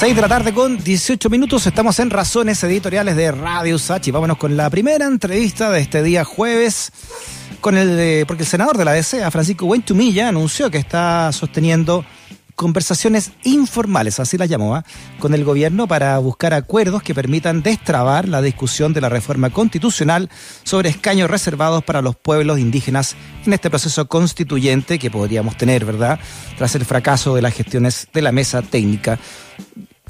6 de la tarde con 18 minutos. Estamos en Razones Editoriales de Radio Sachi. Vámonos con la primera entrevista de este día jueves. Con el porque el senador de la DCA, Francisco Buentumilla, anunció que está sosteniendo conversaciones informales, así las llamó, ¿ah? con el gobierno para buscar acuerdos que permitan destrabar la discusión de la reforma constitucional sobre escaños reservados para los pueblos indígenas en este proceso constituyente que podríamos tener, ¿verdad? Tras el fracaso de las gestiones de la mesa técnica.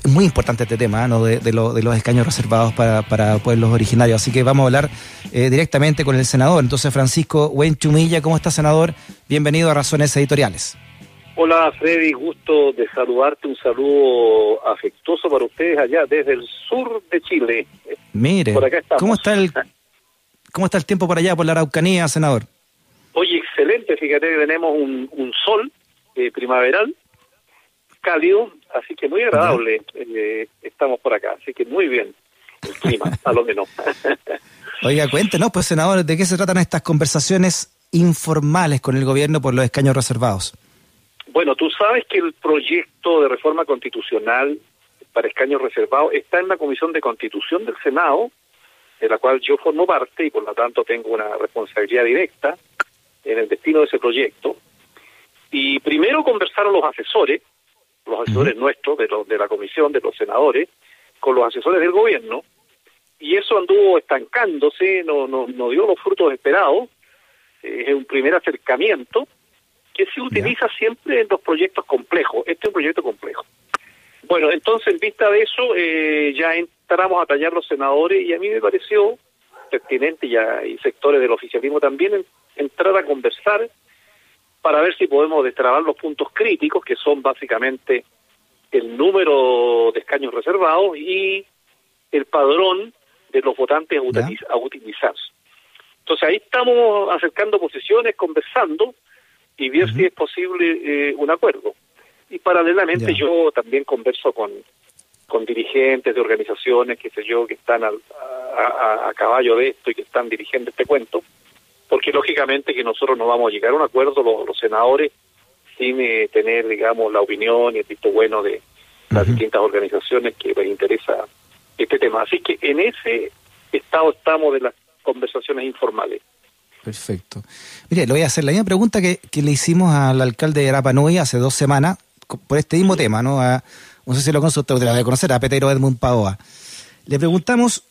Es muy importante este tema, ¿no? De, los escaños reservados para, pueblos originarios. Así que vamos a hablar eh, directamente con el senador. Entonces, Francisco Huenchumilla, ¿cómo está, senador? Bienvenido a Razones Editoriales. Hola Freddy, gusto de saludarte, un saludo afectuoso para ustedes allá desde el sur de Chile. Mire, ¿cómo está el cómo está el tiempo por allá por la Araucanía, senador? Oye, excelente, fíjate que tenemos un, sol eh, primaveral, cálido, así que muy agradable eh, estamos por acá, así que muy bien el clima, a lo menos. Oiga, cuéntenos, pues senador, ¿de qué se tratan estas conversaciones informales con el gobierno por los escaños reservados? Bueno, tú sabes que el proyecto de reforma constitucional para escaños reservados está en la Comisión de Constitución del Senado, de la cual yo formo parte y por lo tanto tengo una responsabilidad directa en el destino de ese proyecto. Y primero conversaron los asesores, los asesores nuestros de, de la comisión, de los senadores, con los asesores del gobierno, y eso anduvo estancándose, no, no, no dio los frutos esperados, es un primer acercamiento, que se utiliza siempre en los proyectos complejos. Este es un proyecto complejo. Bueno, entonces, en vista de eso, eh, ya entramos a tallar los senadores y a mí me pareció pertinente ya, y sectores del oficialismo también entrar a conversar para ver si podemos destrabar los puntos críticos, que son básicamente el número de escaños reservados y el padrón de los votantes a, utilizar. Entonces ahí estamos acercando posiciones, conversando, y ver si es posible eh, un acuerdo. Y paralelamente yo también converso con, con dirigentes de organizaciones, qué sé yo, que están a, a, caballo de esto y que están dirigiendo este cuento, porque lógicamente que nosotros no vamos a llegar a un acuerdo, los, senadores, sin eh, tener, digamos, la opinión y el visto bueno de las distintas organizaciones que les interesa este tema. Así que en ese estado estamos de las conversaciones informales. Perfecto. Mire, le voy a hacer la misma pregunta que, le hicimos al alcalde de Arapanui hace dos semanas por este mismo tema, ¿no? no sé si lo conoce, usted lo debe conocer, a Petero Edmund Paoa. Le preguntamos,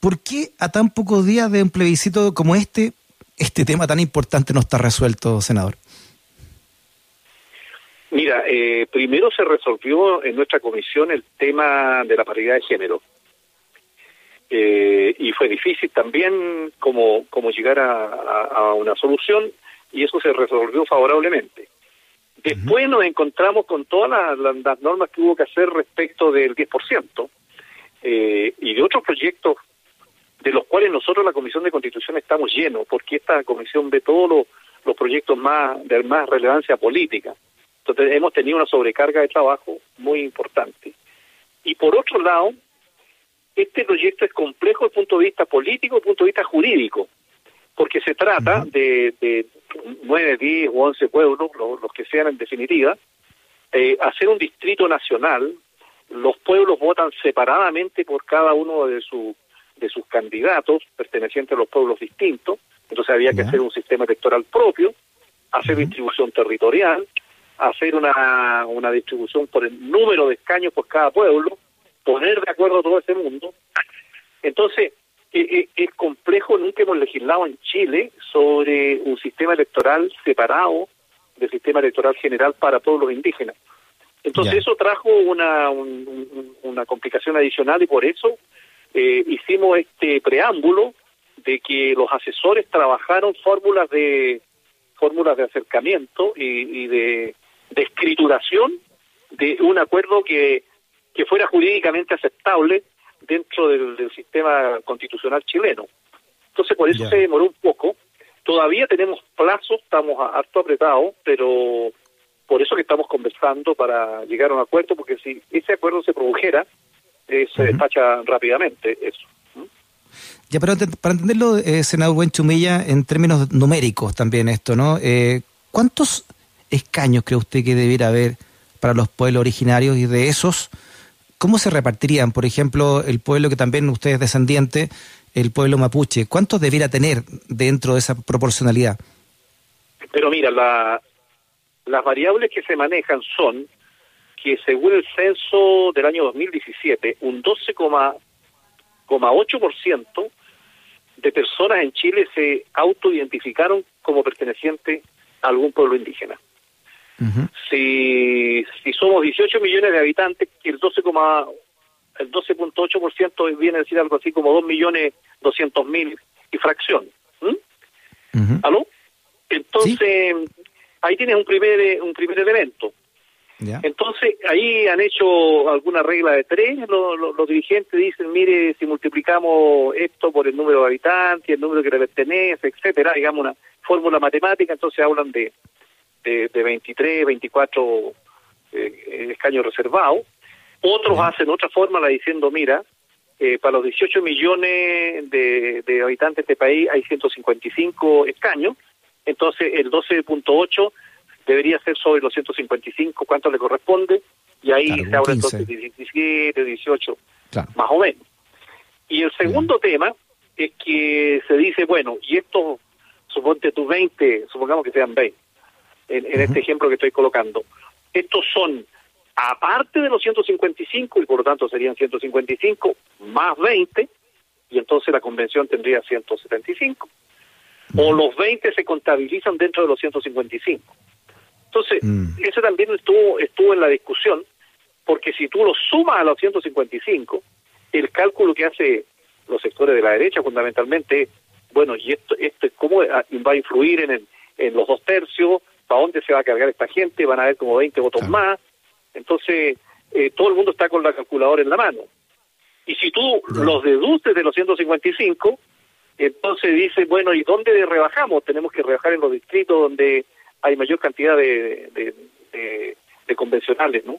¿por qué a tan pocos días de un plebiscito como este, este tema tan importante no está resuelto, senador? Mira, eh, primero se resolvió en nuestra comisión el tema de la paridad de género. Eh, y fue difícil también como, como llegar a, una solución y eso se resolvió favorablemente. Después nos encontramos con todas las, normas que hubo que hacer respecto del 10% eh, y de otros proyectos de los cuales nosotros la Comisión de Constitución estamos llenos, porque esta comisión ve todos los, los proyectos más de más relevancia política. Entonces hemos tenido una sobrecarga de trabajo muy importante. Y por otro lado, este proyecto es complejo desde el punto de vista político, desde el punto de vista jurídico, porque se trata de, de 9, 10 o 11 pueblos, los, que sean en definitiva, eh, hacer un distrito nacional, los pueblos votan separadamente por cada uno de, su, de sus candidatos pertenecientes a los pueblos distintos, entonces había que hacer un sistema electoral propio, hacer distribución territorial, hacer una, una distribución por el número de escaños por cada pueblo, poner de acuerdo todo ese mundo. Entonces, eh, eh, es complejo, nunca hemos legislado en Chile sobre un sistema electoral separado del sistema electoral general para todos los indígenas. Entonces eso trajo una, una complicación adicional y por eso eh, hicimos este preámbulo de que los asesores trabajaron fórmulas de fórmulas de acercamiento y, de, de escrituración de un acuerdo que que fuera jurídicamente aceptable dentro del, sistema constitucional chileno. Entonces, por eso se demoró un poco. Todavía tenemos plazos, estamos harto apretados, pero por eso que estamos conversando para llegar a un acuerdo, porque si ese acuerdo se produjera, eh, se despacha rápidamente eso. Ya, pero para entenderlo, eh, senador Buenchumilla, en términos numéricos también esto, ¿no? Eh, ¿Cuántos escaños cree usted que debiera haber para los pueblos originarios y de esos, ¿cómo se repartirían? Por ejemplo, el pueblo que también usted es descendiente, el pueblo mapuche, ¿cuántos debiera tener dentro de esa proporcionalidad? Pero mira, la, las variables que se manejan son que según el censo del año 2017, un 12,8% de personas en Chile se autoidentificaron como pertenecientes a algún pueblo indígena. si, si somos 18 millones de habitantes, el 12, el 12.8% viene a decir algo así como 2 millones 200 mil y fracción. ¿Aló? Entonces, ahí tienes un primer, un primer elemento. Entonces, ahí han hecho alguna regla de tres, los, dirigentes dicen, mire, si multiplicamos esto por el número de habitantes, el número que le pertenece, etcétera, digamos una fórmula matemática, entonces hablan de, de, 23, 24 eh, escaños reservados. Otros hacen otra fórmula diciendo, mira, eh, para los 18 millones de, de habitantes de este país hay 155 escaños, entonces el 12.8 debería ser sobre los 155, cuánto le corresponde, y ahí se habla entonces de 17, 18, más o menos. Y el segundo tema es que se dice, bueno, y esto, suponte tus 20, supongamos que sean 20, en, este ejemplo que estoy colocando, estos son aparte de los 155, y por lo tanto serían 155 más 20, y entonces la convención tendría 175. O los 20 se contabilizan dentro de los 155. Entonces, mm. eso también estuvo, estuvo en la discusión, porque si tú lo sumas a los 155, el cálculo que hace los sectores de la derecha fundamentalmente, bueno, y esto, esto cómo va a influir en, en los dos tercios, para dónde se va a cargar esta gente, van a haber como 20 votos más, entonces eh, todo el mundo está con la calculadora en la mano. Y si tú los deduces de los 155, entonces dices, bueno, ¿y dónde rebajamos? Tenemos que rebajar en los distritos donde hay mayor cantidad de, de, convencionales, ¿no?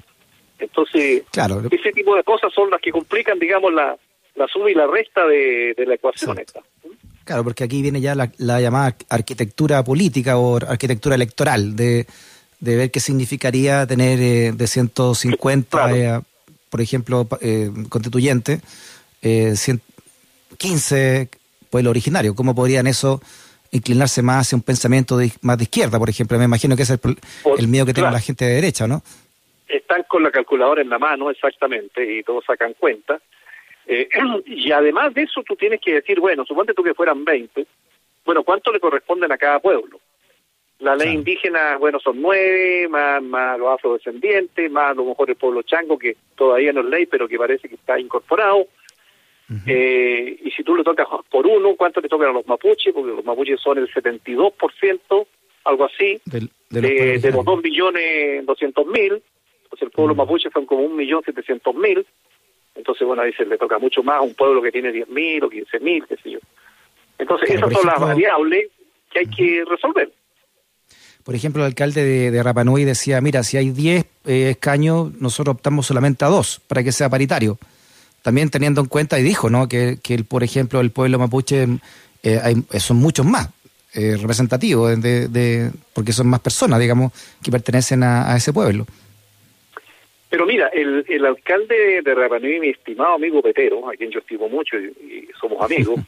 Entonces, claro. ese tipo de cosas son las que complican, digamos, la, la suma y la resta de, la ecuación esta. Claro, porque aquí viene ya la, llamada arquitectura política o arquitectura electoral, de, de ver qué significaría tener eh, de 150, eh, por ejemplo, eh, constituyente, eh, 15 pueblos originarios. ¿Cómo podrían eso inclinarse más hacia un pensamiento más de izquierda, por ejemplo. Me imagino que ese es el, miedo que tiene la gente de derecha, ¿no? Están con la calculadora en la mano, exactamente, y todos sacan cuenta. Eh, y además de eso, tú tienes que decir, bueno, suponte tú que fueran 20, bueno, ¿cuánto le corresponden a cada pueblo? La ley indígena, bueno, son nueve, más, más los afrodescendientes, más a lo mejor el pueblo chango, que todavía no es ley, pero que parece que está incorporado eh, y si tú le tocas por uno, ¿cuánto le tocan a los mapuches? Porque los mapuches son el 72%, algo así, de, los 2 millones 200 mil. Pues el pueblo mapuche son como un millón setecientos mil. Entonces, bueno, ahí se le toca mucho más a un pueblo que tiene 10 mil o 15 mil, qué sé yo. Entonces, esas son las variables que hay que resolver. Por ejemplo, el alcalde de, de Rapanui decía, mira, si hay 10 eh, escaños, nosotros optamos solamente a dos para que sea paritario también teniendo en cuenta, y dijo, ¿no? Que, que por ejemplo, el pueblo mapuche eh, hay, son muchos más eh, representativos, de, porque son más personas, digamos, que pertenecen a, ese pueblo. Pero mira, el, el alcalde de Rapanui, mi estimado amigo Petero, a quien yo estimo mucho y, somos amigos,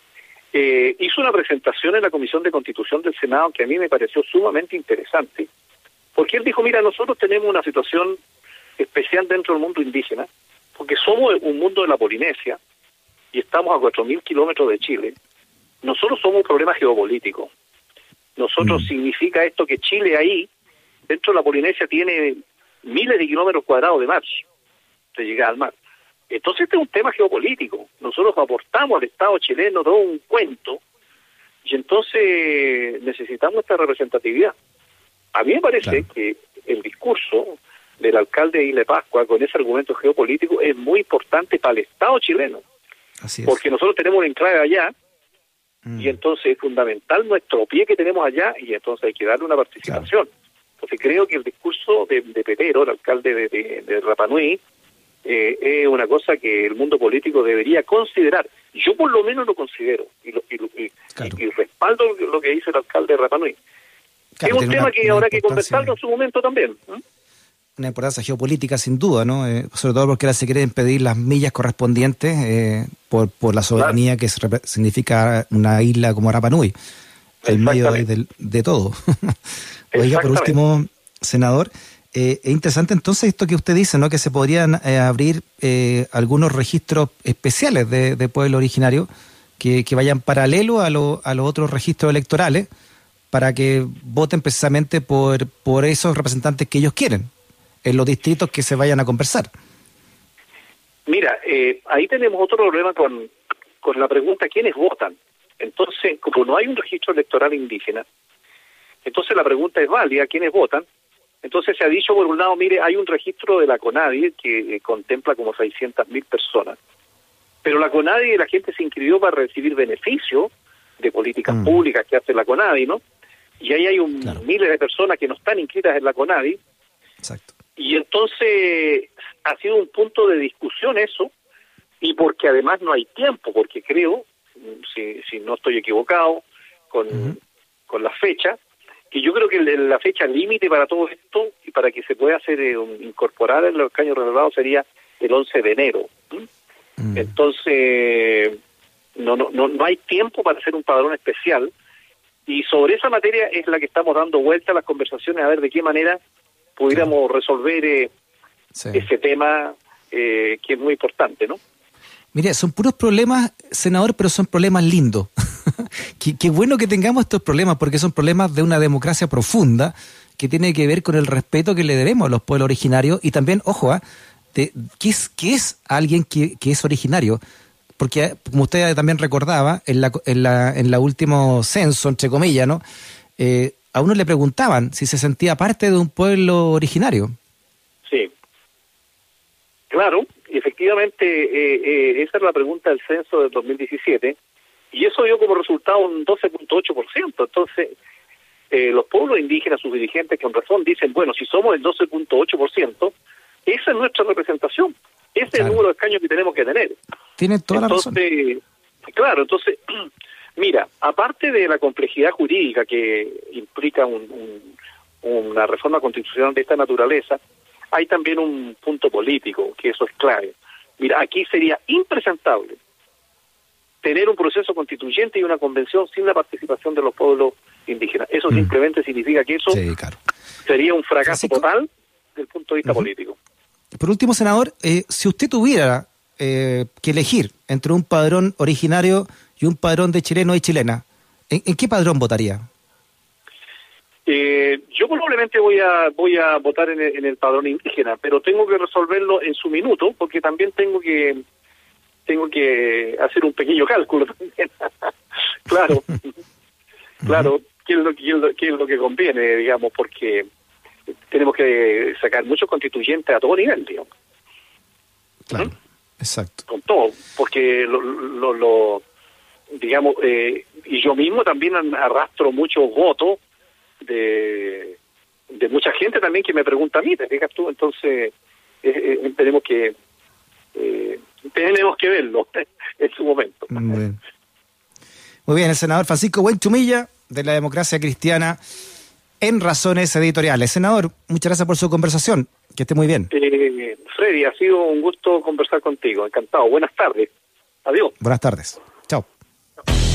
eh, hizo una presentación en la Comisión de Constitución del Senado que a mí me pareció sumamente interesante, porque él dijo, mira, nosotros tenemos una situación especial dentro del mundo indígena, porque somos un mundo de la Polinesia y estamos a 4.000 kilómetros de Chile, nosotros somos un problema geopolítico. Nosotros mm. significa esto que Chile ahí, dentro de la Polinesia, tiene miles de kilómetros cuadrados de mar, de llegar al mar. Entonces este es un tema geopolítico. Nosotros aportamos al Estado chileno todo un cuento y entonces necesitamos esta representatividad. A mí me parece que el discurso del alcalde de Ile Pascua con ese argumento geopolítico es muy importante para el Estado chileno. Porque nosotros tenemos un enclave allá mm. y entonces es fundamental nuestro pie que tenemos allá y entonces hay que darle una participación. Entonces creo que el discurso de, de Petero, el alcalde de, de, Rapanui, eh, es una cosa que el mundo político debería considerar. Yo por lo menos lo considero y, y, respaldo lo que dice el alcalde de Rapanui. es un tema que habrá que conversarlo en su momento también. Una importancia geopolítica sin duda, ¿no? Eh, sobre todo porque ahora se quieren pedir las millas correspondientes eh, por, por la soberanía que significa una isla como Arapanui, el medio de, de todo. Oiga, por último, senador, eh, es interesante entonces esto que usted dice, ¿no? Que se podrían abrir algunos registros especiales de, de pueblo originario que, que vayan paralelo a, lo, a los otros registros electorales para que voten precisamente por, por esos representantes que ellos quieren en los distritos que se vayan a conversar. Mira, eh, ahí tenemos otro problema con, con la pregunta quiénes votan. Entonces, como no hay un registro electoral indígena, entonces la pregunta es válida, ¿quiénes votan? Entonces se ha dicho por un lado, mire, hay un registro de la CONADI que eh, contempla como 600.000 personas, pero la CONADI la gente se inscribió para recibir beneficio de políticas mm. públicas que hace la CONADI, ¿no? Y ahí hay un miles de personas que no están inscritas en la CONADI. Exacto. Y entonces ha sido un punto de discusión eso, y porque además no hay tiempo, porque creo, si, si no estoy equivocado con, con la fecha, que yo creo que la fecha límite para todo esto y para que se pueda hacer eh, incorporar en los caños reservados sería el 11 de enero. Mm. Entonces, no, no, no, no hay tiempo para hacer un padrón especial y sobre esa materia es la que estamos dando vuelta a las conversaciones a ver de qué manera pudiéramos resolver eh, ese tema eh, que es muy importante, ¿no? Mire, son puros problemas, senador, pero son problemas lindos. qué, bueno que tengamos estos problemas, porque son problemas de una democracia profunda que tiene que ver con el respeto que le debemos a los pueblos originarios y también, ojo. ¿qué, es, ¿qué es alguien que, que es originario? Porque, como usted también recordaba, en la, en la, en la último censo, entre comillas, ¿no? Eh, a uno le preguntaban si se sentía parte de un pueblo originario. Sí. Claro, efectivamente eh, eh, esa es la pregunta del censo del 2017 y eso dio como resultado un 12.8%. Entonces, eh, los pueblos indígenas, sus dirigentes con razón dicen, bueno, si somos el 12.8%, esa es nuestra representación, ese es el número de escaños que tenemos que tener. Tiene toda entonces, la razón. Claro, entonces Mira, aparte de la complejidad jurídica que implica una reforma constitucional de esta naturaleza, hay también un punto político, que eso es clave. Mira, aquí sería impresentable tener un proceso constituyente y una convención sin la participación de los pueblos indígenas. Eso mm. simplemente significa que eso sería un fracaso total desde el punto de vista político. Por último, senador, eh, si usted tuviera eh, que elegir entre un padrón originario y un padrón de chileno y chilena, ¿en, qué padrón votaría? Eh, yo probablemente voy a voy a votar en el, padrón indígena, pero tengo que resolverlo en su minuto porque también tengo que tengo que hacer un pequeño cálculo también. claro, claro, ¿qué es, lo, qué, es lo, que conviene, digamos, porque tenemos que sacar muchos constituyentes a todo nivel, digamos. Claro, exacto. Con todo, porque lo, lo digamos, eh, y yo mismo también arrastro muchos votos de, de mucha gente también que me pregunta a mí, ¿te fijas tú? Entonces, eh, eh, tenemos que tenemos que verlo en su momento. Muy bien. Muy bien, el senador Francisco Buenchumilla, de la democracia cristiana, en Razones Editoriales. Senador, muchas gracias por su conversación. Que esté muy bien. Freddy, ha sido un gusto conversar contigo. Encantado. Buenas tardes. Adiós. Buenas tardes.